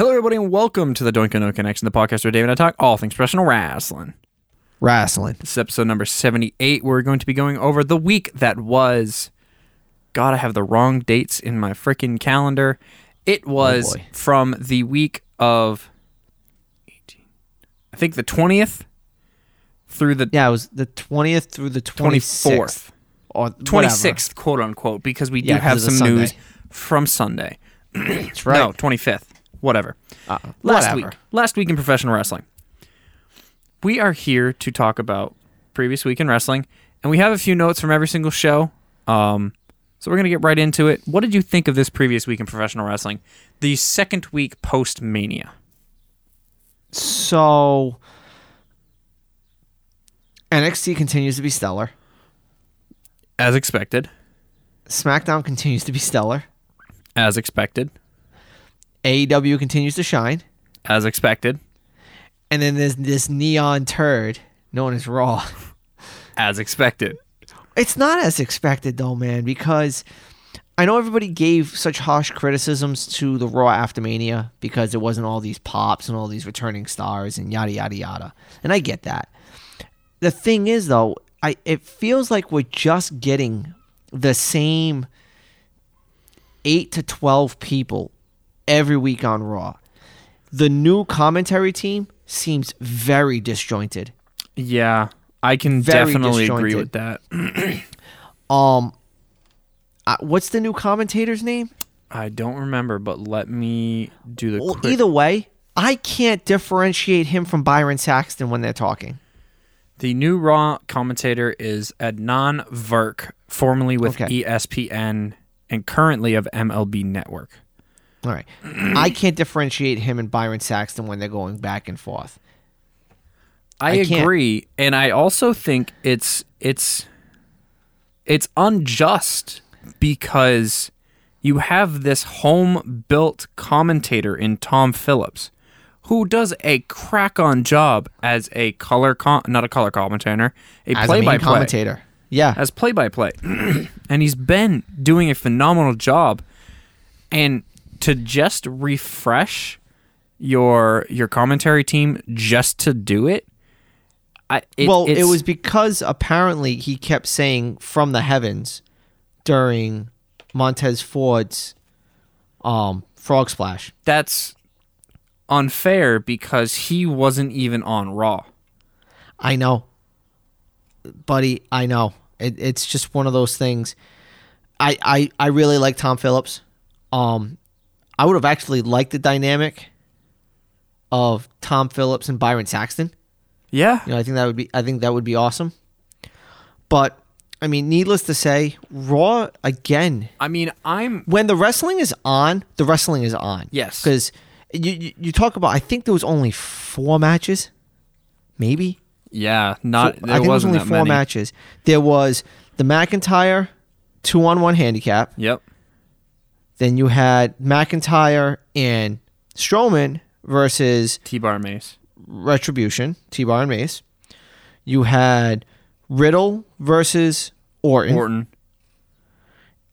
Hello, everybody, and welcome to the Doinko No Connection, the podcast where David and I talk all things professional wrestling. Wrestling. This is episode number 78. We're going to be going over the week that was. God, I have the wrong dates in my freaking calendar. It oh, was boy. from the week of. 18, I think the 20th through the Yeah, it was the 20th through the 26th. 24th. Or whatever. 26th, quote unquote, because we do Yeah, have some news from Sunday. That's right. No, 25th. Whatever. Uh, last whatever. week last week in professional wrestling we are here to talk about previous week in wrestling and we have a few notes from every single show um, so we're going to get right into it what did you think of this previous week in professional wrestling the second week post mania So NXT continues to be stellar. as expected SmackDown continues to be stellar. as expected AEW continues to shine. as expected And then there's this neon turd known as Raw. as expected It's not as expected though, man, because I know everybody gave such harsh criticisms to the Raw after Mania because there wasn't all these pops and all these returning stars and yada yada yada. And I get that. The thing is though, I it feels like we're just getting the same 8 to 12 people every week on Raw. The new commentary team seems very disjointed. yeah i can Very definitely agree with that Um uh, what's the new commentator's name? i don't remember but let me do the Well, quick either way, I can't differentiate him from Byron Saxton when they're talking. The new Raw commentator is Adnan Virk, formerly with Okay. ESPN and currently of MLB Network. All right. I can't differentiate him and Byron Saxton when they're going back and forth. I, I agree, and I also think it's it's it's unjust because you have this home built commentator in Tom Phillips who does a crack on job as a color com- not a color commentator, a As play a by main play. commentator. Yeah. as play by play. And he's been doing a phenomenal job. And to just refresh your your commentary team just to do it, I it, well, it was because apparently he kept saying from the heavens during Montez Ford's um, frog splash. that's unfair because he wasn't even on Raw. I know, buddy. I know. It, it's just one of those things. I, I I really like Tom Phillips. Um, I would have actually liked the dynamic of Tom Phillips and Byron Saxton. Yeah, You know, I think that would be I think that would be awesome. But I mean, needless to say, Raw again. I mean, I'm When the wrestling is on, the wrestling is on. Yes. because you, you you talk about. I think there was only four matches, maybe. yeah, not Four- there I think there was only four many. matches. There was the McIntyre two on one handicap. Yep. Then you had McIntyre and Strowman versus T-bar mace. Retribution, T Bar and Mace. You had Riddle versus Orton. Orton.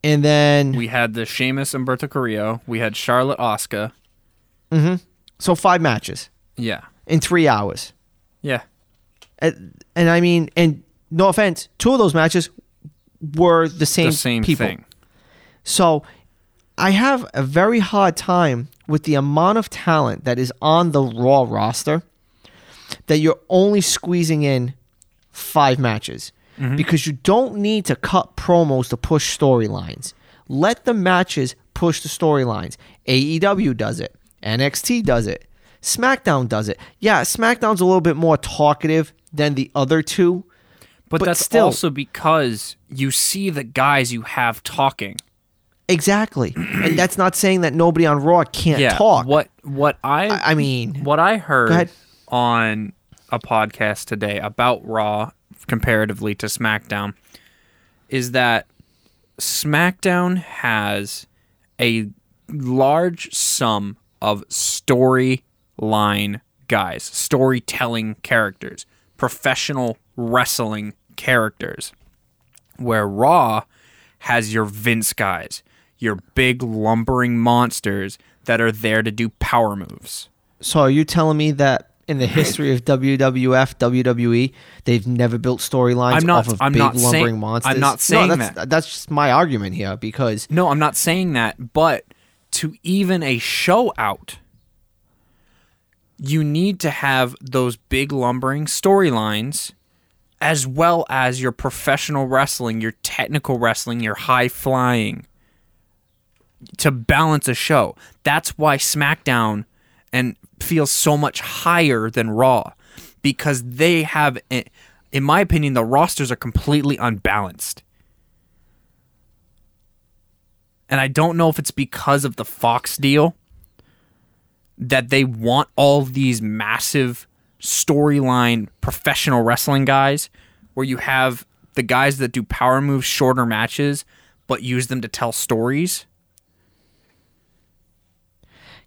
And then We had the Sheamus Humberto Carrillo. We had Charlotte Asuka. Mm-hmm. So five matches Yeah. in three hours. Yeah. And, and I mean, and no offense, two of those matches were the same, The same people. thing. So I have a very hard time with the amount of talent that is on the Raw roster that you're only squeezing in five matches mm-hmm. because you don't need to cut promos to push storylines. Let the matches push the storylines. AEW does it, NXT does it, SmackDown does it. Yeah, SmackDown's a little bit more talkative than the other two. But, But that's still- also because you see the guys you have talking. Exactly. and that's not saying that nobody on Raw can't Yeah. talk. What what I I I mean, what I heard on a podcast today about Raw comparatively to SmackDown is that SmackDown has a large sum of storyline guys, storytelling characters, professional wrestling characters, where Raw has your Vince guys, your big lumbering monsters that are there to do power moves. So are you telling me that in the history of WWF, WWE, they've never built storylines off of I'm big not saying- lumbering I'm monsters? not saying no, that's, that. That's just my argument here because No, I'm not saying that, but to even a show out, you need to have those big lumbering storylines as well as your professional wrestling, your technical wrestling, your high flying to balance a show. That's why SmackDown and feels so much higher than Raw because they have in my opinion the rosters are completely unbalanced. And I don't know if it's because of the Fox deal that they want all these massive storyline professional wrestling guys where you have the guys that do power moves shorter matches but use them to tell stories.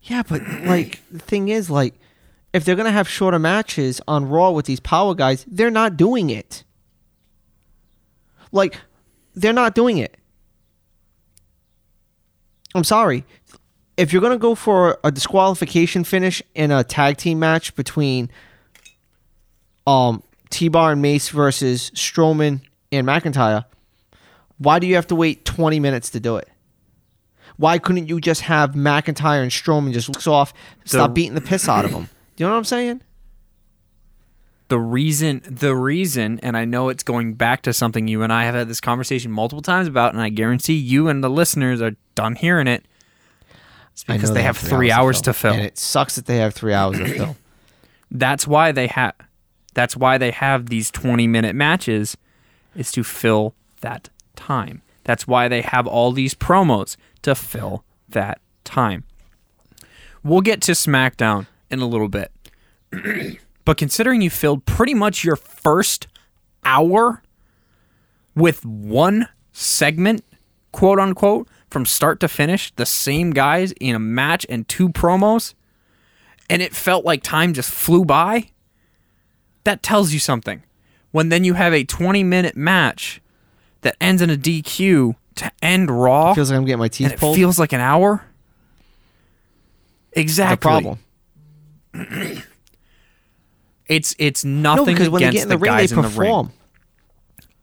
Yeah, but like the thing is, like, if they're gonna have shorter matches on Raw with these power guys, they're not doing it. Like, they're not doing it. I'm sorry. If you're gonna go for a disqualification finish in a tag team match between um T Bar and Mace versus Strowman and McIntyre, why do you have to wait 20 minutes to do it? Why couldn't you just have McIntyre and Strowman just looks off, stop beating the piss out of them? Do you know what I'm saying? the reason the reason and i know it's going back to something you and i have had this conversation multiple times about and i guarantee you and the listeners are done hearing it it's because they have three hours to fill and it sucks that they have three hours to fill. that's why they have that's why they have these 20 minute matches is to fill that time that's why they have all these promos to fill that time we'll get to smackdown in a little bit but considering you filled pretty much your first hour with one segment quote unquote from start to finish the same guys in a match and two promos and it felt like time just flew by, that tells you something. When then you have a 20 minute match that ends in a DQ to end Raw, Feels like I'm getting my teeth it pulled. feels like an hour. Exactly. the problem. It's it's No, nothing because when they get in the, the ring, they in the ring. perform.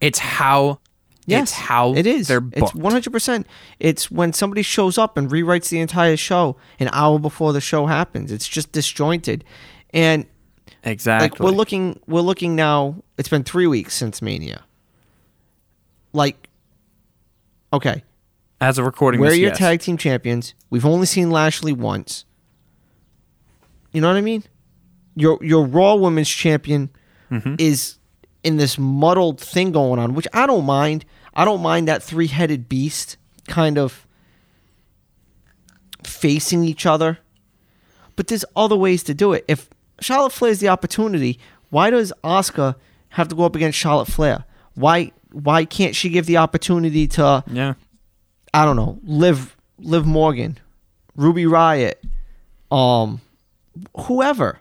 It's how Yes, it's how it is. they're It's one hundred percent. It's when somebody shows up and rewrites the entire show an hour before the show happens. It's just disjointed, and exactly. like we're looking, we're looking now. It's been three weeks since Mania. Like, okay, As a recording, we're this, your yes. tag team champions. We've only seen Lashley once. You know what I mean? Your your Raw Women's Champion Mm-hmm. is in this muddled thing going on, which I don't mind. I don't mind that three headed beast kind of facing each other. But there's other ways to do it. If Charlotte Flair's the opportunity, why does Asuka have to go up against Charlotte Flair? Why why can't she give the opportunity to Yeah. I don't know, Liv Liv Morgan, Ruby Riott, um, whoever.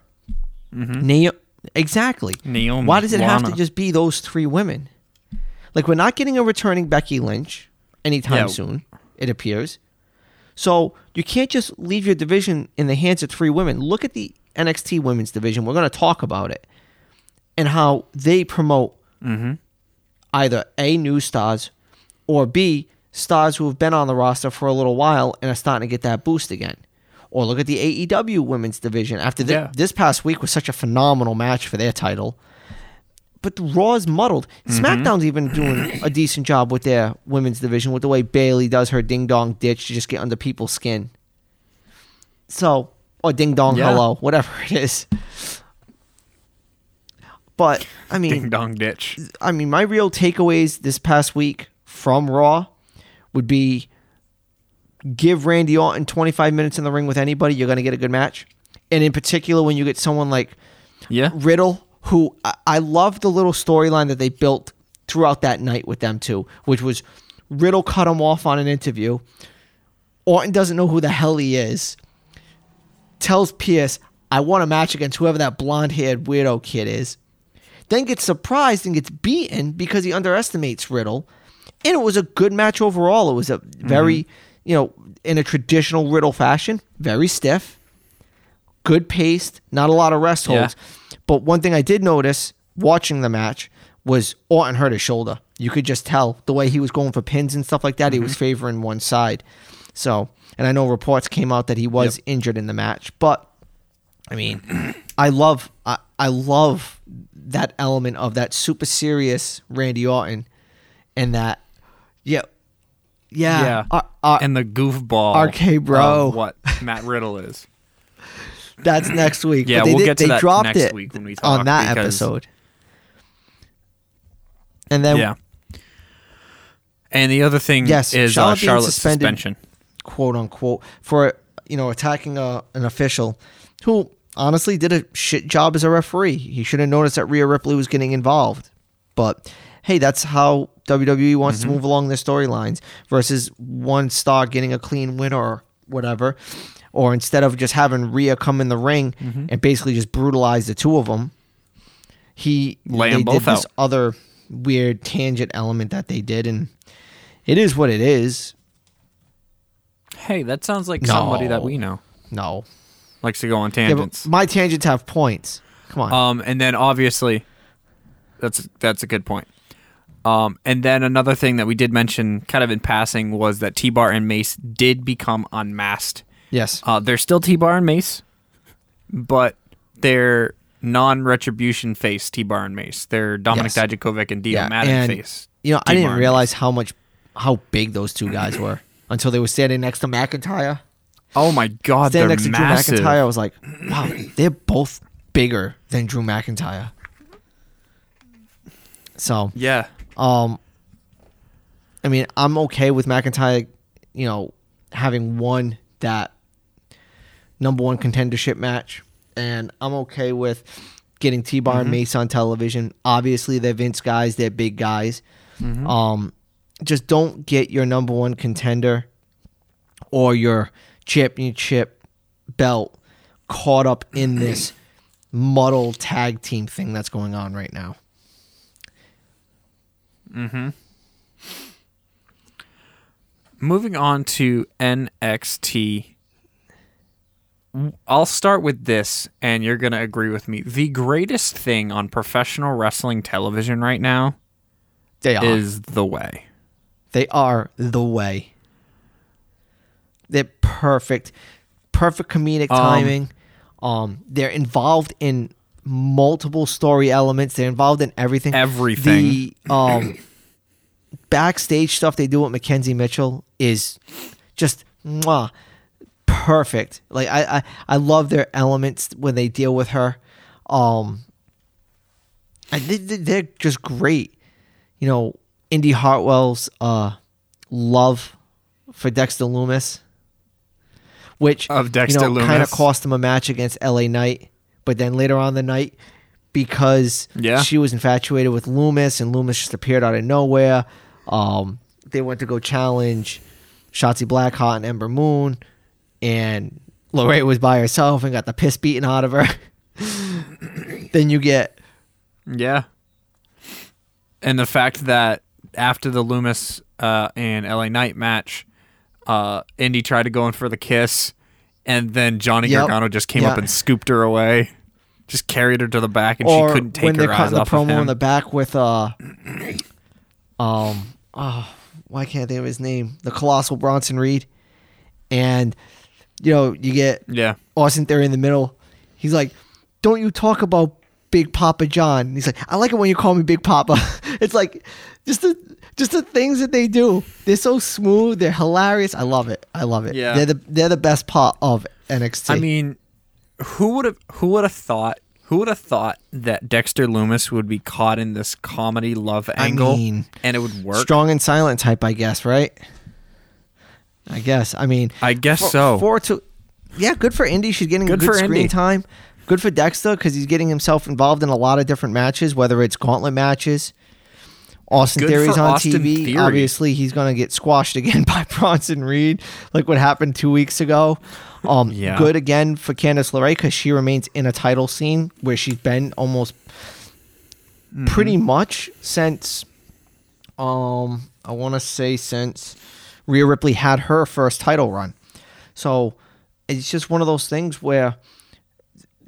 Hmm. Neo- exactly. Naomi, Why does it have to just be those three women? Like we're not getting a returning Becky Lynch anytime Yeah. soon. It appears. So you can't just leave your division in the hands of three women. Look at the NXT women's division. We're going to talk about it and how they promote either A, new stars, or B, stars who have been on the roster for a little while and are starting to get that boost again. Or look at the AEW women's division. After thi- Yeah. this past week was such a phenomenal match for their title. But the Raw's muddled. Mm-hmm. SmackDown's even doing a decent job with their women's division with the way Bayley does her ding dong ditch to just get under people's skin. So, or ding dong Yeah. hello, whatever it is. But I mean, Ding dong ditch. I mean, my real takeaways this past week from Raw would be give Randy Orton 25 minutes in the ring with anybody, you're going to get a good match. And in particular, when you get someone like Yeah. Riddle, who I, I love the little storyline that they built throughout that night with them too, which was Riddle cut him off on an interview. Orton doesn't know who the hell he is. Tells Pearce, I want a match against whoever that blonde haired weirdo kid is. Then gets surprised and gets beaten because he underestimates Riddle. And it was a good match overall. It was a very, you know, in a traditional Riddle fashion, very stiff, good paced, not a lot of rest Yeah. holds. But one thing I did notice watching the match was Orton hurt his shoulder. You could just tell the way he was going for pins and stuff like that. He was Mm-hmm. favoring one side. So, and I know reports came out that he was Yep. injured in the match, but I mean, I love I, I love that element of that super serious Randy Orton and that yeah yeah, Yeah. uh, uh, and the goofball RK bro. what Matt Riddle is. that's next week. Yeah, But they we'll did- get to they that dropped next it week when we talk on that because- episode. And then yeah. And the other thing Yes, is Charlotte uh, Charlotte's suspended. suspension. quote unquote for you know attacking a, an official who honestly did a shit job as a referee. He should have noticed that Rhea Ripley was getting involved. But hey, that's how WWE wants Mm-hmm. to move along their storylines versus one star getting a clean win or whatever. Or instead of just having Rhea come in the ring Mm-hmm. and basically just brutalize the two of them, he Lay they both did this out. other weird tangent element that they did, and it is what it is. Hey, that sounds like No. somebody that we know No, likes to go on Yeah, tangents. my tangents have points. Come on. Um, and then obviously, that's that's a good point. Um, and then another thing that we did mention, kind of in passing, was that T Bar and Mace did become unmasked. yes. Uh, they're still T Bar and Mace, but they're non-retribution face T Bar and Mace. They're Dominic Yes. Dijakovic and Dio Yeah, Maddin and, face. You know, I T-Bar didn't and realize how much, how big those two guys were until they were standing next to McIntyre. Oh my God, Standing next to. Drew McIntyre, I was like, wow, they're both bigger than Drew McIntyre. So, Yeah, um, I mean, I'm okay with McIntyre, you know, having won that number one contendership match, and I'm okay with getting T Bar and Mace on television. Obviously, they're Vince guys, they're big guys. Um, just don't get your number one contender or your championship belt caught up in this muddled tag team thing that's going on right now. Mm-hmm. Moving on to NXT. I'll start with this, and you're going to agree with me. The greatest thing on professional wrestling television right now They are. is the way. They are the way. They're perfect, perfect comedic Um, timing. Um, they're involved in multiple story elements. They're involved in everything. Everything. The um, backstage stuff they do with Mackenzie Mitchell is just mwah, perfect. Like I, I, I love their elements when they deal with her. Um, I, they, they're just great. You know, Indy Hartwell's uh, love for Dexter Lumis, which Of Dexter you know, kind of cost him a match against LA Knight. But then later on the night, because Yeah. she was infatuated with Lumis, and Lumis just appeared out of nowhere. Um, they went to go challenge Shotzi Blackheart and Ember Moon, and Lorraine was by herself and got the piss beaten out of her. then you get Yeah. And the fact that after the Lumis uh, and LA Knight match, uh, Indy tried to go in for the kiss, and then Johnny Yep. Gargano just came up and scooped her away, just carried her to the back, and or she couldn't take when her eyes cutting the promo in the back with uh um oh why can't I think of his name? The colossal Bronson Reed. And you know you get yeah, Austin Theory in the middle. He's like don't you talk about Big Papa John? He's like I like it when you call me Big Papa. It's like just the just the things that they do they're so smooth they're hilarious I love it I love it Yeah. they're the they're the best part of NXT I mean, who would have who would have thought who would have thought that Dexter Lumis would be caught in this comedy love I angle mean, and it would work? strong and silent type, I guess, right? I guess. I mean, I guess for, so. For to, yeah, good for Indy. She's getting Good good, for screen Indy. time. Good for Dexter because he's getting himself involved in a lot of different matches, whether it's gauntlet matches. Austin Good Theory's on Austin TV. Theory. Obviously, he's going to get squashed again by Bronson Reed, like what happened two weeks ago. Um, Yeah. Good again for Candice LeRae because she remains in a title scene where she's been almost Mm-hmm. pretty much since um I want to say since Rhea Ripley had her first title run. So it's just one of those things where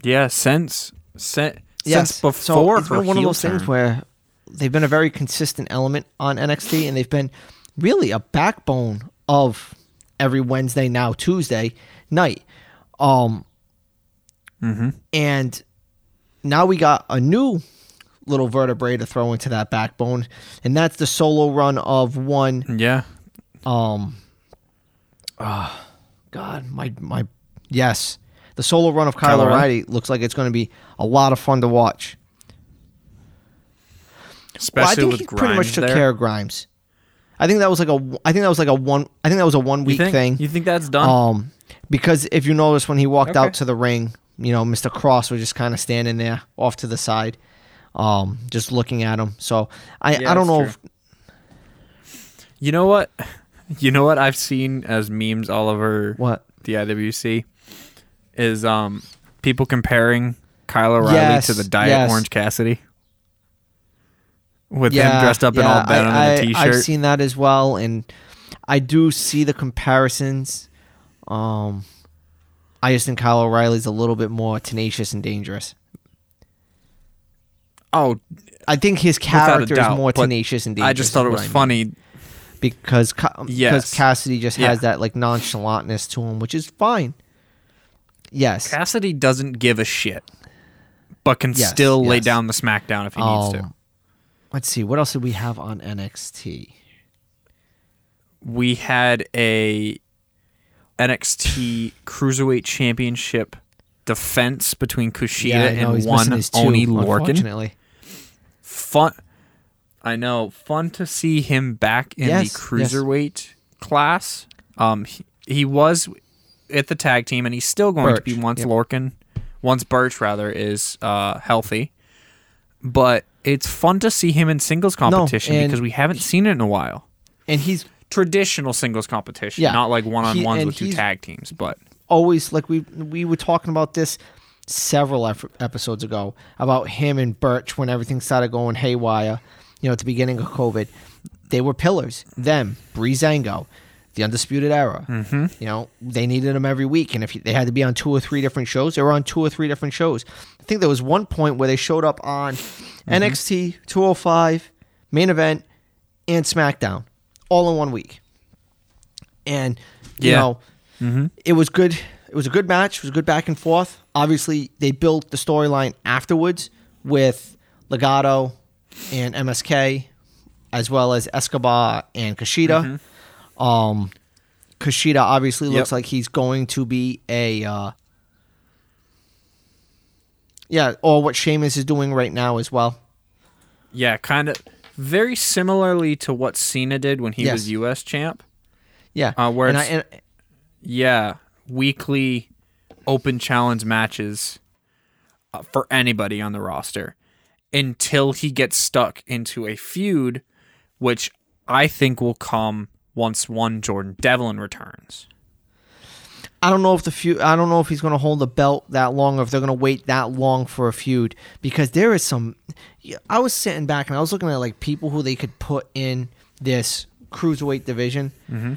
Yeah, since since, yes, before so it's been one of those things where they've been a very consistent element on NXT, and they've been really a backbone of every Wednesday now Tuesday night. Um, Mhm. and now we got a new little vertebrae to throw into that backbone, and that's the solo run of one Yeah, um ah, God, my my yes. The solo run of Kyle Kyle? O'Reilly looks like it's going to be a lot of fun to watch. Especially well, I think with he Grimes pretty much took there. care of Grimes. I think that was like a I think that was like a one I think that was a one You week think? thing. You think that's done? Um because if you notice when he walked Okay. out to the ring, you know, Mr. Kross was just kind of standing there off to the side. Um just looking at him. So I Yeah, I don't know if You know what? You know what I've seen as memes all over what the IWC is um people comparing Kyle O'Reilly Yes, to the Diet yes. Orange Cassidy. With him dressed up in all denim I, and a I- t-shirt. I've seen that as well, and I do see the comparisons. Um, I just think Kyle O'Reilly's a little bit more tenacious and dangerous. oh, I think his character is more tenacious and dangerous. I just thought it was I funny. because Ca- because Cassidy just has that like nonchalantness to him, which is fine. Yes, Cassidy doesn't give a shit, but can Yes, still lay down the smackdown if he needs to. Let's see what else did we have on NXT. We had a NXT Cruiserweight Championship defense between Kushida I know, and one missing his two, Oni Lorcan. unfortunately. fun. I know, fun to see him back in Yes, the cruiserweight class. Um, he, he was at the tag team, and he's still going to be once yep. Lorcan, once Burch rather is uh, healthy. But it's fun to see him in singles competition and because we haven't seen it in a while. And he's Traditional singles competition, Yeah. not like one on ones with two tag teams. But always like we we were talking about this several ep- episodes ago about him and Burch when everything started going haywire. You know, at the beginning of COVID, they were pillars. Them, Breezango, the Undisputed Era. Mm-hmm. You know, they needed them every week, and if they had to be on two or three different shows, they were on two or three different shows. I think there was one point where they showed up on Mm-hmm. NXT 205, main event, and SmackDown, all in one week. And you Yeah. know, it was good. It was a good match. It was a good back and forth. Obviously, they built the storyline afterwards with Legado and MSK, as well as Escobar and Kushida. Um, Kushida obviously looks Yep. like he's going to be a. Uh, yeah, or what Sheamus is doing right now as well. yeah, kind of very similarly to what Cena did when he Yes. was U.S. champ. Yeah, Uh, where and, I, and Yeah, weekly open challenge matches uh, for anybody on the roster until he gets stuck into a feud, which I think will come once one Jordan Devlin returns. I don't know if the feud. I don't know if he's going to hold the belt that long, or if they're going to wait that long for a feud. Because there is some. I was sitting back and I was looking at like people who they could put in this cruiserweight division. Mm-hmm.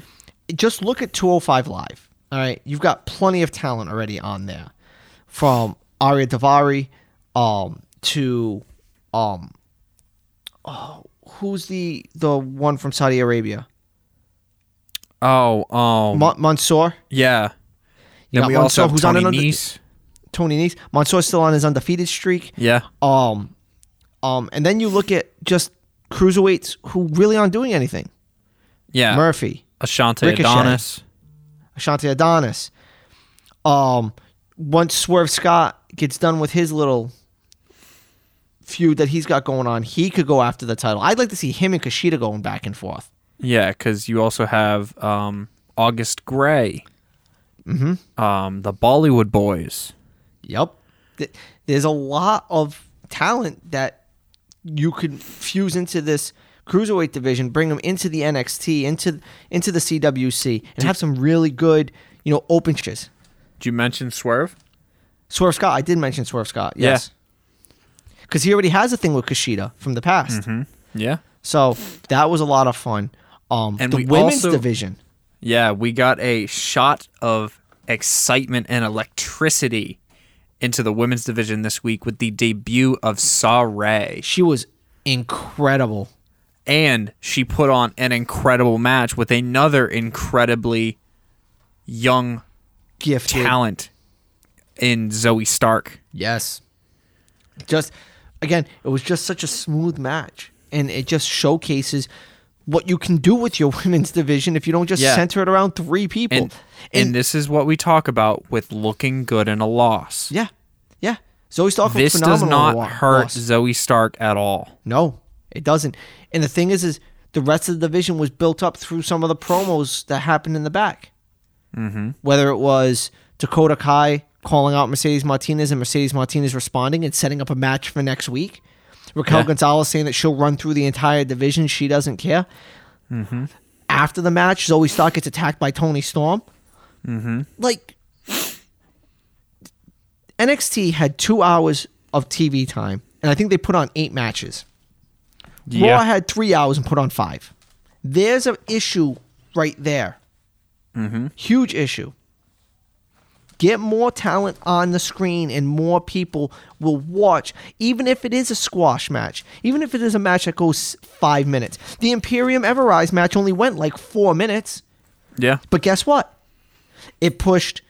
Just look at 205 Live. All right, you've got plenty of talent already on there, from Ariya Daivari, um, to, um, oh, who's the the one from Saudi Arabia? Oh, um, Ma- Mansoor. yeah. You Then got we also have who's on Tony an under- Nese. Tony Nese. Mansoor's still on his undefeated streak. Yeah, Um, um, and then you look at just cruiserweights who really aren't doing anything. yeah. Murphy, Ashante Ricochet. Adonis. Ashante Adonis. Um, once Swerve Scott gets done with his little feud that he's got going on, he could go after the title. I'd like to see him and Kushida going back and forth. Yeah, because you also have um, August Grey. Mm-hmm. Um, the Bollywood Boys. Yep. Th- There's a lot of talent that you could fuse into this cruiserweight division, bring them into the NXT, into into the CWC, and have some really good, you know, open. Did you mention Swerve? Swerve Scott, I did mention Swerve Scott, Yeah. yes. Because he already has a thing with Kushida from the past. Yeah. So that was a lot of fun. Um, And the women's also- division. Yeah, we got a shot of excitement and electricity into the women's division this week with the debut of Sarray. She was incredible. And she put on an incredible match with another incredibly young Gifted. talent in Zoey Stark. Yes. Just again, it was just such a smooth match. And it just showcases what you can do with your women's division if you don't just Yeah. center it around three people. And, and this is what we talk about with looking good in a loss. yeah. Yeah. Zoey Stark This does not in a wa- hurt loss. Zoey Stark at all. No, it doesn't. And the thing is, is the rest of the division was built up through some of the promos that happened in the back. Mm-hmm. Whether it was Dakota Kai calling out Mercedes Martinez and Mercedes Martinez responding and setting up a match for next week. Raquel Yeah. Gonzalez saying that she'll run through the entire division. She doesn't care. Mm-hmm. After the match, Zoey Stark gets attacked by Toni Storm. Mm-hmm. Like, NXT had two hours of TV time, and I think they put on eight matches. Yeah. Raw had three hours and put on five. There's an issue right there. Mm-hmm. Huge issue. Get more talent on the screen, and more people will watch, even if it is a squash match, even if it is a match that goes five minutes. The Imperium Everrise match only went like four minutes. Yeah. But guess what? It pushed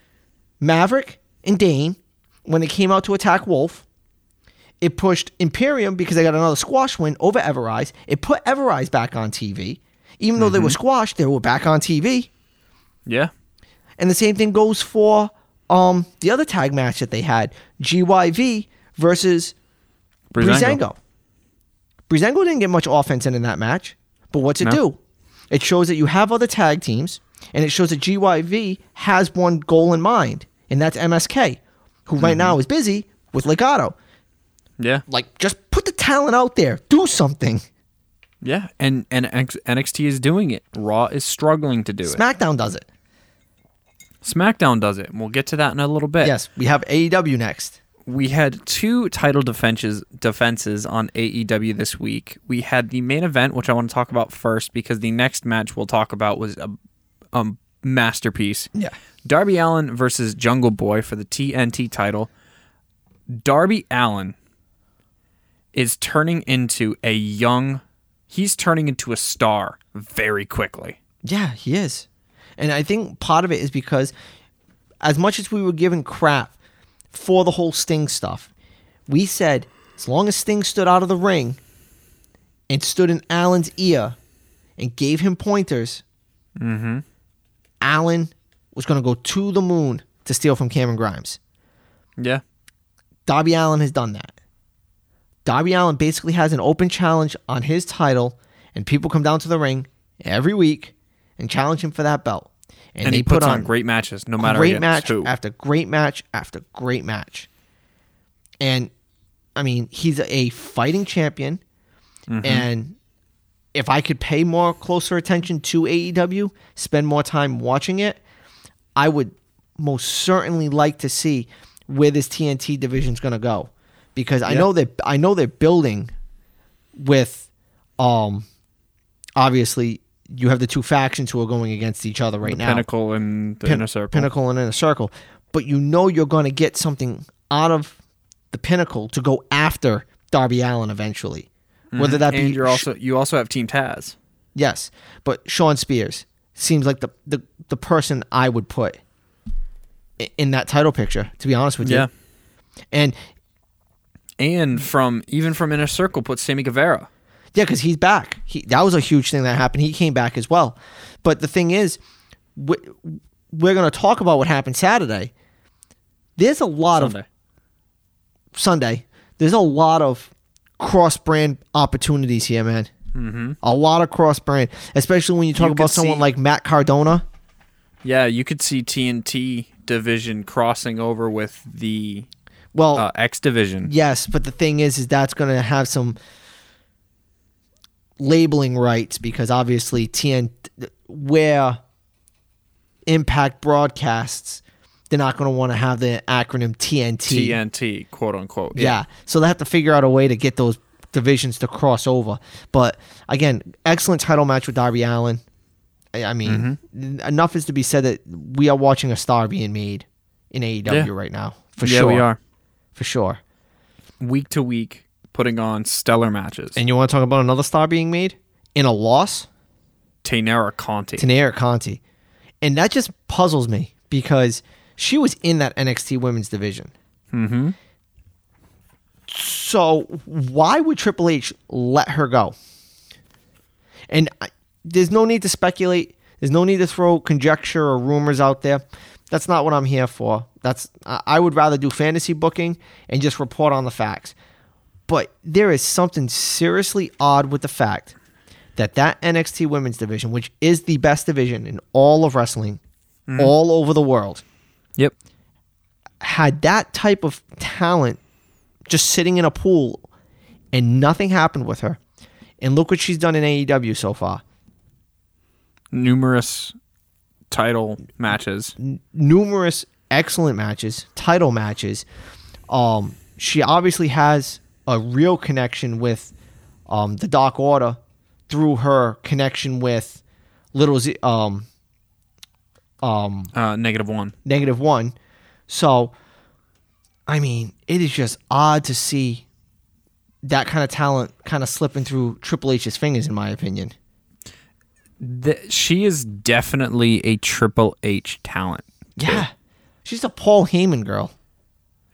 Maverick and Dain when they came out to attack Wolf. It pushed Imperium because they got another squash win over Everrise. It put Everrise back on TV. Even though they were mm-hmm. squashed, they were back on TV. Yeah. And the same thing goes for um, the other tag match that they had GYV versus Breezango. Breezango didn't get much offense in, in that match, but what's it No. do? It shows that you have other tag teams, and it shows that GYV has one goal in mind, and that's MSK, who right now is busy with Legado. Yeah. Like, just put the talent out there, do something. Yeah. And and NXT is doing it. Raw is struggling to do it. SmackDown does it. SmackDown does it. And we'll get to that in a little bit. Yes, we have AEW next. We had two title defenses defenses on AEW this week. We had the main event, which I want to talk about first because the next match we'll talk about was a, a masterpiece. Yeah. Darby Allin versus Jungle Boy for the TNT title. Darby Allin is turning into a young he's turning into a star very quickly. Yeah, he is. And I think part of it is because as much as we were given crap for the whole Sting stuff, we said as long as Sting stood out of the ring and stood in Allin's ear and gave him pointers, mm-hmm. Allin was going to go to the moon to steal from Cameron Grimes. Yeah. Darby Allin has done that. Darby Allin basically has an open challenge on his title, and people come down to the ring every week and challenge him for that belt. And, And, he put puts on, on, great matches no matter what. great match who. after great match after great match. And I mean, he's a fighting champion. Mm-hmm. And if I could pay more closer attention to AEW, spend more time watching it, I would most certainly like to see where this TNT division's going to go because I know that I know they're building with um obviously you have the two factions who are going against each other right the now. Pinnacle and the Pin- Inner Circle. Pinnacle and Inner Circle. But you know you're going to get something out of the Pinnacle to go after Darby Allin eventually. Whether that be Mm-hmm. and you're also you also have Team Taz. yes, but Shawn Spears seems like the the, the person I would put in that title picture. To be honest with you, Yeah. and And from even from Inner Circle put Sammy Guevara. Yeah, because he's back. He, that was a huge thing that happened. He came back as well. But the thing is, we, we're going to talk about what happened Saturday. There's a lot of Sunday. Sunday. There's a lot of cross brand opportunities here, man. Mm-hmm. A lot of cross brand, especially when you talk You about someone see- like Matt Cardona. Yeah, you could see TNT division crossing over with the Well, uh, X division. Yes, but the thing is, is that's going to have some labeling rights because obviously TN where Impact broadcasts, they're not going to want to have the acronym TNT. TNT, quote unquote. Yeah. so they have to figure out a way to get those divisions to cross over. But again, excellent title match with Darby Allin. I I mean, mm-hmm. enough is to be said that we are watching a star being made in AEW Yeah. right now. For yeah, sure. we are For sure. week to week putting on stellar matches. And you want to talk about another star being made in a loss? Taynara Conti. Tanera Conti. And that just puzzles me because she was in that NXT women's division. mm-hmm. So why would Triple H let her go? And I, there's no need to speculate. There's no need to throw conjecture or rumors out there. That's not what I'm here for. That's I would rather do fantasy booking and just report on the facts. But there is something seriously odd with the fact that that NXT women's division, which is the best division in all of wrestling, all over the world, Yep. had that type of talent just sitting in a pool and nothing happened with her. And look what she's done in AEW so far. Numerous title matches. Numerous excellent matches, title matches. Um, she obviously has a real connection with um, the Dark Order through her connection with Little Z, um, um, Uh, negative one. negative one. So, I mean, it is just odd to see that kind of talent kind of slipping through Triple H's fingers, in my opinion. Th- she is definitely a Triple H talent. Yeah. She's a Paul Heyman girl.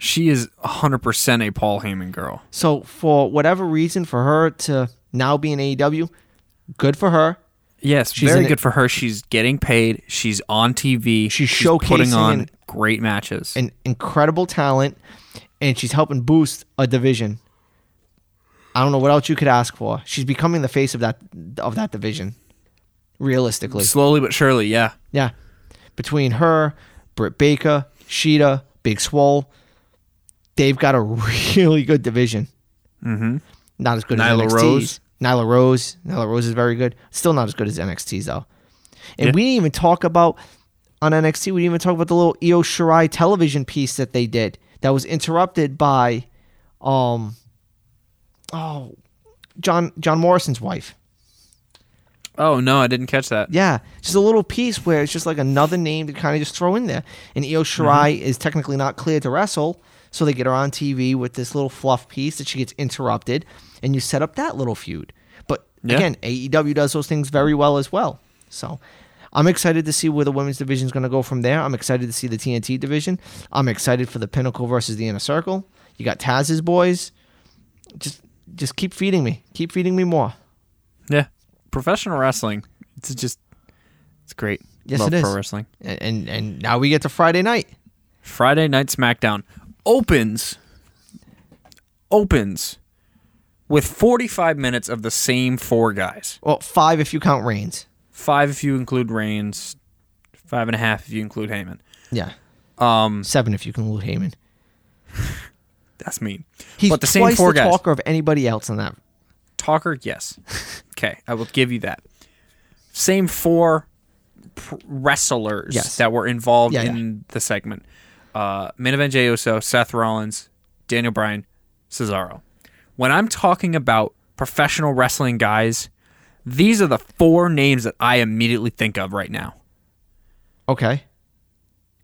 She is 100% a Paul Heyman girl. So, for whatever reason, for her to now be in AEW, good for her. Yes, She's very in it- good for her. She's getting paid. She's on TV. She's putting showcasing on and- great matches. An incredible talent, and she's helping boost a division. I don't know what else you could ask for. She's becoming the face of that of that division, realistically. Slowly but surely, yeah. Yeah. Between her, Britt Baker, Shida, Big Swole, they've got a really good division. Mm-hmm. Not as good Nyla as NXT's. Rose. Nyla Rose. Nyla Rose is very good. Still not as good as NXT's though. And Yeah. we didn't even talk about on NXT. We didn't even talk about the little Io Shirai television piece that they did that was interrupted by, um, oh, John John Morrison's wife. Oh, no, I didn't catch that. Yeah, just a little piece where it's just like another name to kind of just throw in there. And Io Shirai is technically not cleared to wrestle, so they get her on TV with this little fluff piece that she gets interrupted, and you set up that little feud. But Yeah. again, AEW does those things very well as well. So I'm excited to see where the women's division is going to go from there. I'm excited to see the TNT division. I'm excited for the Pinnacle versus the Inner Circle. You got Taz's boys. Just just keep feeding me. Keep feeding me more. Yeah. Professional wrestling. It's just, it's great. Yes, Love it is. pro wrestling. And, and and now we get to Friday night. Friday Night SmackDown opens opens with 45 minutes of the same four guys. Well, five if you count Reigns. Five if you include Reigns, five and a half if you include Heyman. Yeah. Um, Seven if you can include Heyman. that's mean. He's but the same four the guys. talker of anybody else in that. Talker, yes. okay, I will give you that. Same four pr- wrestlers Yes. that were involved Yeah, in the segment. Uh, main event Jey Uso, Seth Rollins, Daniel Bryan, Cesaro. When I'm talking about professional wrestling guys, these are the four names that I immediately think of right now. Okay.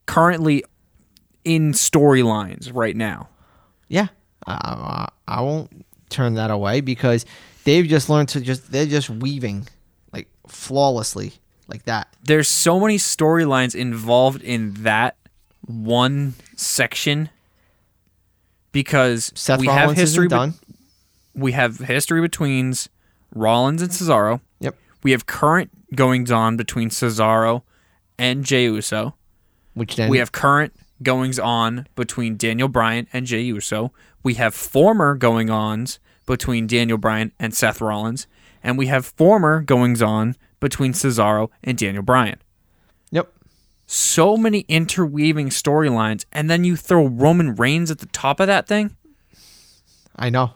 Currently in storylines right now. Yeah. I, I, I won't turn that away because they've just learned to just they're just weaving like flawlessly like that. there's so many storylines involved in that one section because Seth we Rollins have history be- we have history between Rollins and Cesaro. Yep. We have current goings on between Cesaro and Jey Uso. Which then We have current goings on between Daniel Bryan and Jey Uso. We have former going ons between Daniel Bryan and Seth Rollins. And we have former goings on between Cesaro and Daniel Bryan. So many interweaving storylines, and then you throw Roman Reigns at the top of that thing. I know.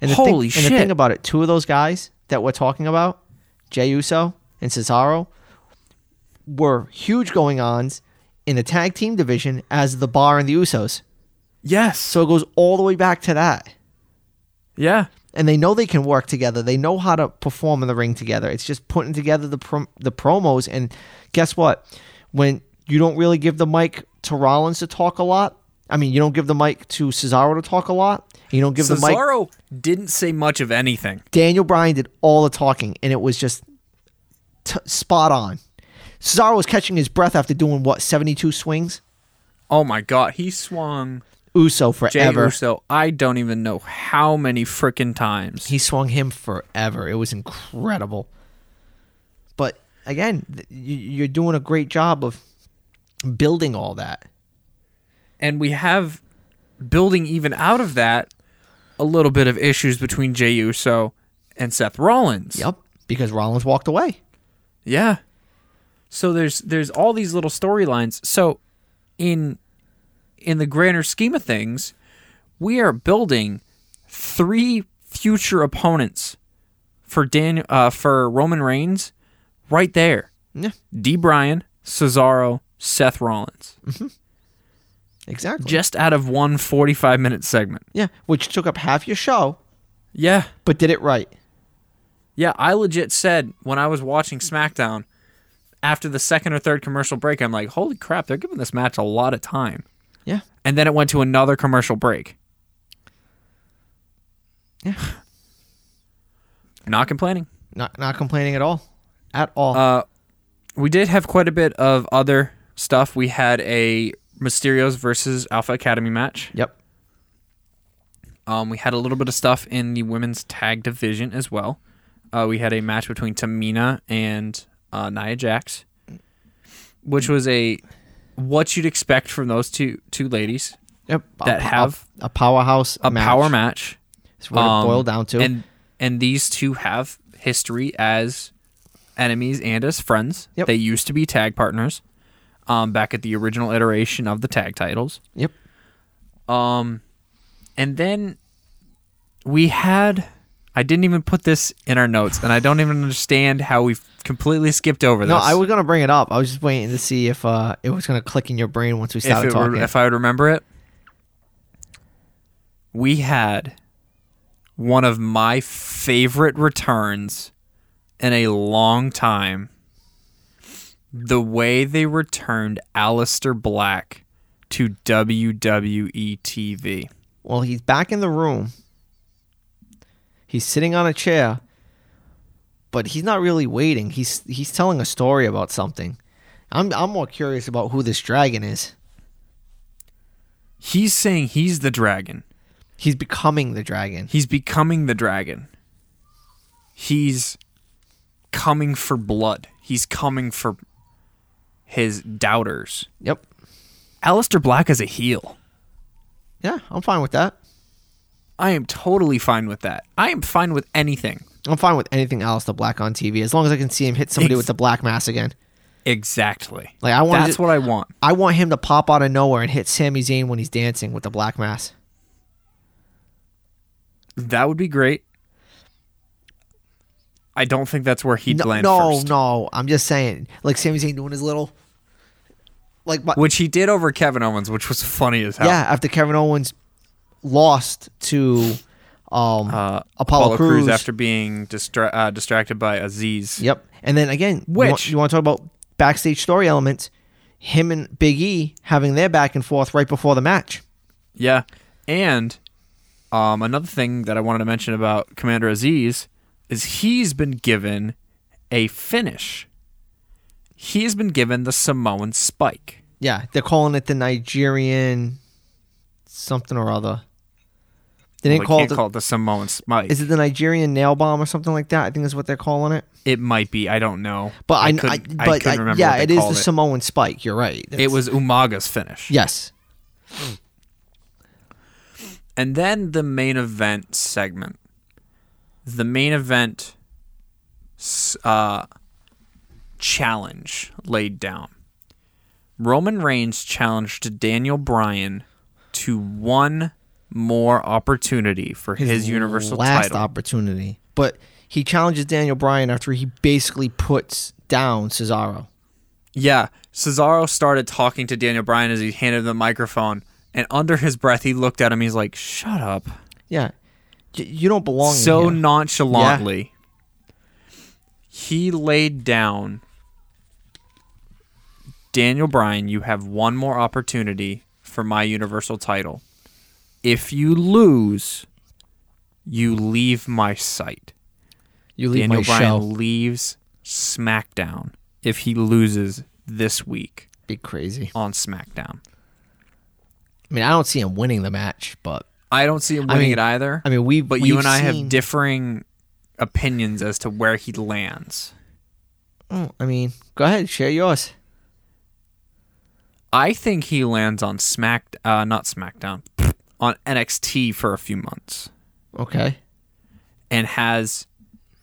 And the Holy thing, And the thing about it, two of those guys that we're talking about, Jey Uso and Cesaro, were huge going ons in the tag team division as the Bar and the Usos. Yes. So it goes all the way back to that. Yeah. and they know they can work together. They know how to perform in the ring together. It's just putting together the prom- the promos. And guess what? When you don't really give the mic to Rollins to talk a lot, I mean, you don't give the mic to Cesaro to talk a lot. You don't give the mic. Cesaro didn't say much of anything. Daniel Bryan did all the talking, and it was just t- spot on. Cesaro was catching his breath after doing what seventy two swings. Oh my god, he swung Uso Jey forever. Uso. I don't even know how many freaking times. He swung him forever. It was incredible. But again, you- you're doing a great job of building all that. and we have building even out of that a little bit of issues between Jey Uso and Seth Rollins. Yep, because Rollins walked away. Yeah. So there's there's all these little storylines. So in in the grander scheme of things, we are building three future opponents for Dan uh, for Roman Reigns right there. Yeah, D. Bryan, Cesaro, Seth Rollins. Mm-hmm. exactly. Just out of one 45 minute segment. yeah, which took up half your show, Yeah. but did it right. Yeah, I legit said when I was watching SmackDown after the second or third commercial break, I'm like, holy crap, they're giving this match a lot of time. Yeah, And then it went to another commercial break. Yeah. Not complaining. not not complaining at all, at all. Uh, we did have quite a bit of other stuff. We had a Mysterios versus Alpha Academy match. yep. Um, we had a little bit of stuff in the women's tag division as well. Uh, we had a match between Tamina and uh, Nia Jax, which was a what you'd expect from those two two ladies. Yep. That a, have a, a powerhouse A match. power match. That's what Um, it boiled down to. And and these two have history as enemies and as friends. Yep. They used to be tag partners. Um, back at the original iteration of the tag titles. yep. Um, and then we had. I didn't even put this in our notes, and I don't even understand how we've completely skipped over this. No, I was gonna bring it up. I was just waiting to see if uh, it was gonna click in your brain once we started it talking. were, if I would remember it. We had one of my favorite returns in a long time. The way they returned Aleister Black to WWE TV. well, he's back in the room. He's sitting on a chair, but he's not really waiting. He's he's telling a story about something. I'm I'm more curious about who this dragon is. He's saying he's the dragon. He's becoming the dragon. He's becoming the dragon. He's coming for blood. He's coming for his doubters. Yep. Aleister Black is a heel. Yeah, I'm fine with that. I am totally fine with that. I am fine with anything. I'm fine with anything Aleister Black on TV as long as I can see him hit somebody Ex- with the black mass again. Exactly. Like I want That's what I want. I want him to pop out of nowhere and hit Sami Zayn when he's dancing with the black mass. That would be great. I don't think that's where he'd no, land no, first. no. I'm just saying, like Sami Zayn doing his little, like, but, Which he did over Kevin Owens, which was funny as hell. yeah. After Kevin Owens lost to um, Uh, Apollo, Crews. after being distra- uh, distracted by Azeez. Yep. And then again, you Which- want, you want to talk about backstage story elements? Him and Big E having their back and forth right before the match. Yeah. And um, another thing that I wanted to mention about Commander Azeez is he's been given a finish. He has been given the Samoan spike. Yeah, they're calling it the Nigerian something or other. They didn't Well, call it. The, call it the Samoan spike. is it the Nigerian nail bomb or something like that? I think is what they're calling it. it might be. I don't know. But I, I, couldn't- but couldn't I- remember yeah, it is the called Samoan spike. You're right. It was Umaga's finish. yes. And then the main event segment. The main event uh, challenge laid down. Roman Reigns challenged Daniel Bryan to one more opportunity for his, Universal last title. opportunity. But he challenges Daniel Bryan after he basically puts down Cesaro. yeah, Cesaro started talking to Daniel Bryan as he handed him the microphone, and under his breath, he looked at him. He's like, "Shut up." Yeah. You don't belong so nonchalantly. He laid down Daniel Bryan, you have one more opportunity for my universal title. If you lose, you leave my site. you leave Daniel my Bryan leaves SmackDown if he loses this week Be crazy. on SmackDown. I mean, I don't see him winning the match, but I don't see him I winning mean- it either. I mean, we. but you and I have differing opinions as to where he lands. Oh, I mean, go ahead, share yours. I think he lands on Smack, uh, not SmackDown, on NXT for a few months Okay. and has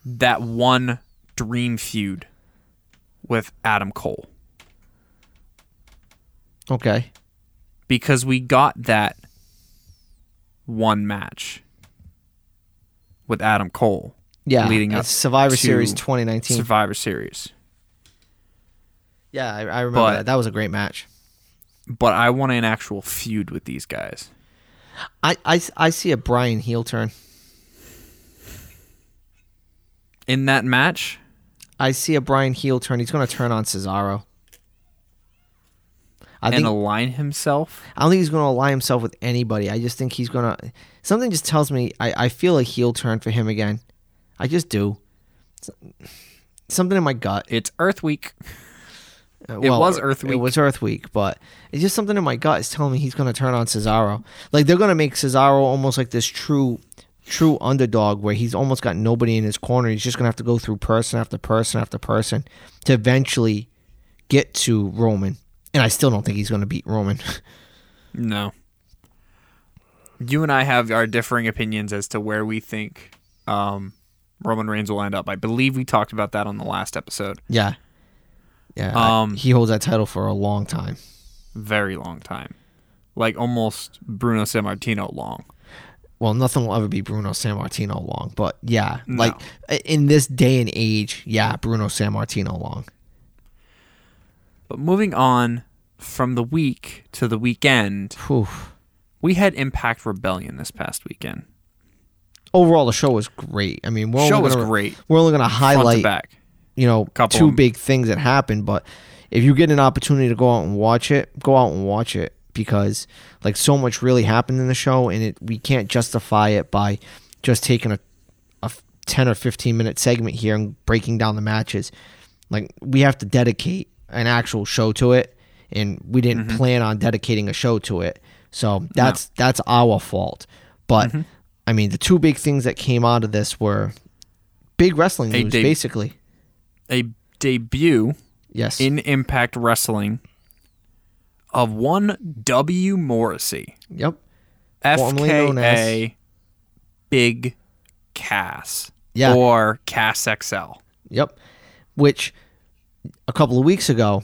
that one dream feud with Adam Cole Okay. because we got that one match with Adam Cole Yeah. Leading up Survivor Series 2019. Survivor Series. yeah, I, I remember But- that. That was a great match. But I want an actual feud with these guys. I, I, I see a Bryan heel turn. In that match, I see a Bryan heel turn. He's going to turn on Cesaro. I and think align himself. I don't think he's going to align himself with anybody. I just think he's going to. Something just tells me I, I feel a heel turn for him again. I just do. Something in my gut. It's Earth Week. Uh, It was Earth Week. It was Earth Week, but it's just something in my gut is telling me he's going to turn on Cesaro. Like they're going to make Cesaro almost like this true, true underdog where he's almost got nobody in his corner. He's just going to have to go through person after person after person to eventually get to Roman. And I still don't think he's going to beat Roman. No. You and I have our differing opinions as to where we think um, Roman Reigns will end up. I believe we talked about that on the last episode. yeah, yeah. I- Um, he holds that title for a long time. Very long time. Like almost Bruno Sammartino long. Well, nothing will ever be Bruno Sammartino long, but yeah, No. like in this day and age, yeah, Bruno Sammartino long. But moving on from the week to the weekend, Whew. we had Impact Rebellion this past weekend. overall the show was great. I mean, we're Show only was gonna, great. We're only going to highlight, back. you know, Couple two big things that happened. But if you get an opportunity to go out and watch it, go out and watch it because like so much really happened in the show, and it we can't justify it by just taking a a ten or fifteen minute segment here and breaking down the matches. Like we have to dedicate an actual show to it, and we didn't Mm-hmm. plan on dedicating a show to it. So that's that's our fault. But Mm-hmm. I mean, the two big things that came out of this were big wrestling A news, deb- basically. A debut Yes. in Impact Wrestling of one W. Morrissey. yep. Formerly known FKA Big Cass. Yeah. Or Cass XL. Yep. Which a couple of weeks ago,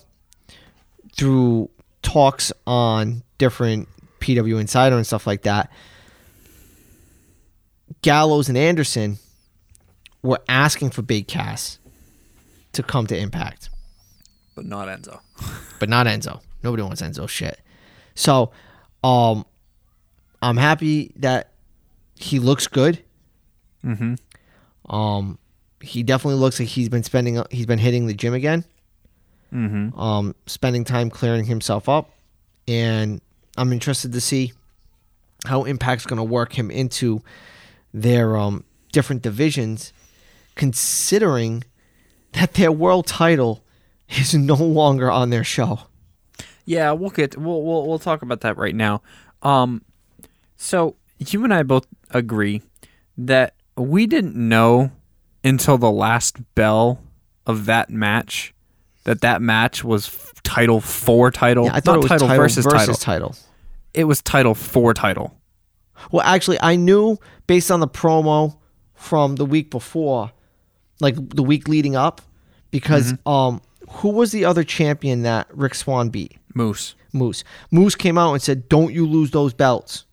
through talks on different PW Insider and stuff like that, Gallows and Anderson were asking for Big Cass to come to Impact, But not Enzo. but not Enzo. Nobody wants Enzo shit. So, um, I'm happy that he looks good. Mm-hmm. Um, he definitely looks like he's been spending he's been hitting the gym again. Mm-hmm. Um, spending time clearing himself up, and I'm interested to see how Impact's going to work him into their um different divisions, considering that their world title is no longer on their show. Yeah, we'll get we'll we'll we'll talk about that right now. Um, so you and I both agree that we didn't know until the last bell of that match that that match was f- title four title. Yeah, I thought not it was title, title, versus, versus title. title. It was title four title. Well, actually, I knew based on the promo from the week before, like the week leading up, because um, who was the other champion that Rich Swann beat? Moose. Moose. Moose came out and said, "Don't you lose those belts?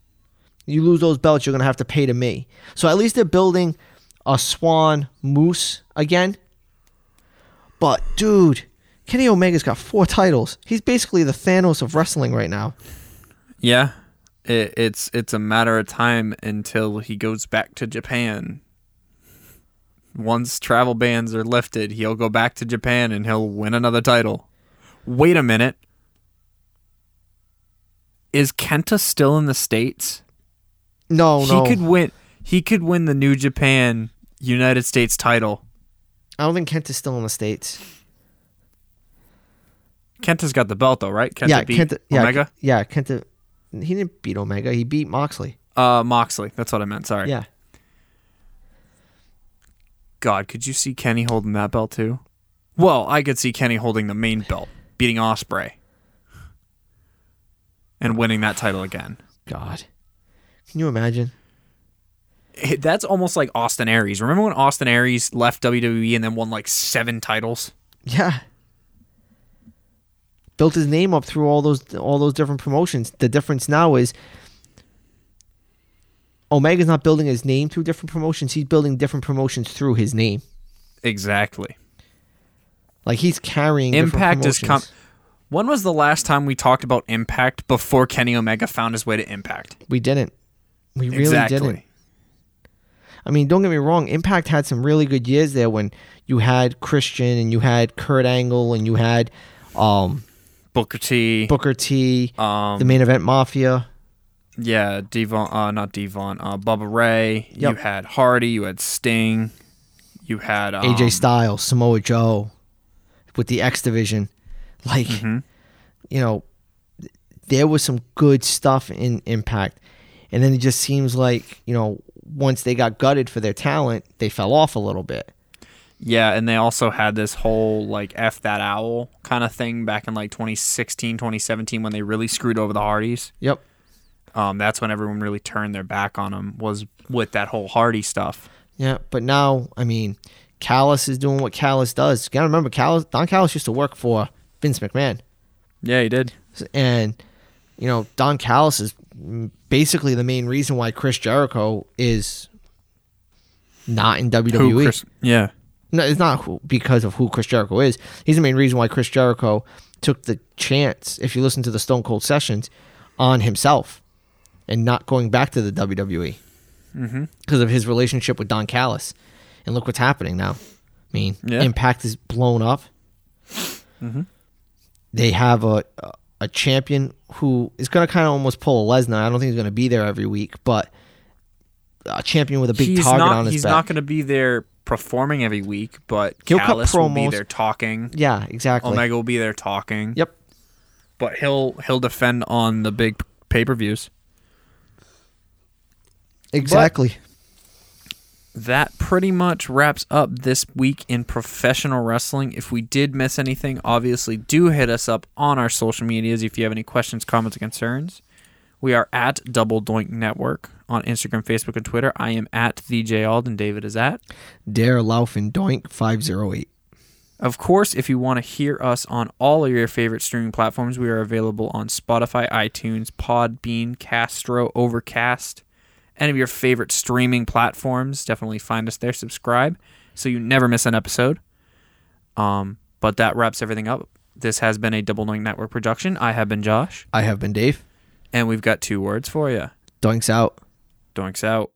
You lose those belts, you're gonna have to pay to me." So at least they're building a Swann Moose again. But dude, Kenny Omega's got four titles. He's basically the Thanos of wrestling right now. Yeah, It, it's it's a matter of time until he goes back to Japan. Once travel bans are lifted, he'll go back to Japan and he'll win another title. Wait a minute. Is Kenta still in the states? No, no. He could win. He could win the New Japan United States title. I don't think Kent is still in the states. Kenta's got the belt though, right? Kenta yeah, beat Kenta. Yeah, Omega. yeah, Kenta. He didn't beat Omega. He beat Moxley. Uh, Moxley. That's what I meant. Sorry. Yeah. God, could you see Kenny holding that belt too? Well, I could see Kenny holding the main belt, beating Ospreay, and winning that title again. God. Can you imagine? It- That's almost like Austin Aries. Remember when Austin Aries left WWE and then won like seven titles? Yeah. Built his name up through all those all those different promotions. The difference now is Omega's not building his name through different promotions. He's building different promotions through his name. Exactly. Like he's carrying Impact is com- When was the last time we talked about Impact before Kenny Omega found his way to Impact? We didn't. We really exactly. didn't. I mean, don't get me wrong. Impact had some really good years there when you had Christian and you had Kurt Angle and you had um, Booker T. Booker T, um, the main event Mafia. yeah, Devon. Uh, not Devon. Uh, Bubba Ray. You had Hardy. You had Sting. You had um, AJ Styles, Samoa Joe, with the X division. Like, Mhm. you know, there was some good stuff in Impact. And then it just seems like, you know, once they got gutted for their talent, they fell off a little bit. Yeah, and they also had this whole like F that owl kind of thing back in like 2016, 2017 when they really screwed over the Hardys. Yep. Um, that's when everyone really turned their back on them was with that whole Hardy stuff. Yeah. But now, I mean, Callis is doing what Callis does. You got to remember, Callis, Don Callis used to work for Vince McMahon. Yeah, he did. And, you know, Don Callis is basically the main reason why Chris Jericho is not in WWE. Who, Chris? Yeah. No, it's not who, because of who Chris Jericho is. He's the main reason why Chris Jericho took the chance, if you listen to the Stone Cold sessions, on himself and not going back to the WWE Mm-hmm. because of his relationship with Don Callis. And look what's happening now. I mean, Yeah. Impact is blown up. Mhm. They have a a champion who is going to kind of almost pull a Lesnar. I don't think he's going to be there every week, but a champion with a big he's target not, on his He's back. not going to be there performing every week, but He'll cut Callis will be there talking. yeah, exactly. Omega will be there talking. Yep. But he'll he'll defend on the big pay per views. Exactly. that pretty much wraps up this week in professional wrestling. If we did miss anything, obviously do hit us up on our social medias if you have any questions, comments, or concerns. We are at Double Doink Network on Instagram, Facebook, and Twitter. I am at VJ Alden. David is at. Dare Laufin Doink 508. Of course, if you want to hear us on all of your favorite streaming platforms, we are available on Spotify, iTunes, Podbean, Castro, Overcast, any of your favorite streaming platforms. Definitely find us there, subscribe, so you never miss an episode. Um, but that wraps everything up. This has been a Double Doink Network production. I have been Josh, I have been Dave. And we've got two words for you. Doinks out. Doinks out.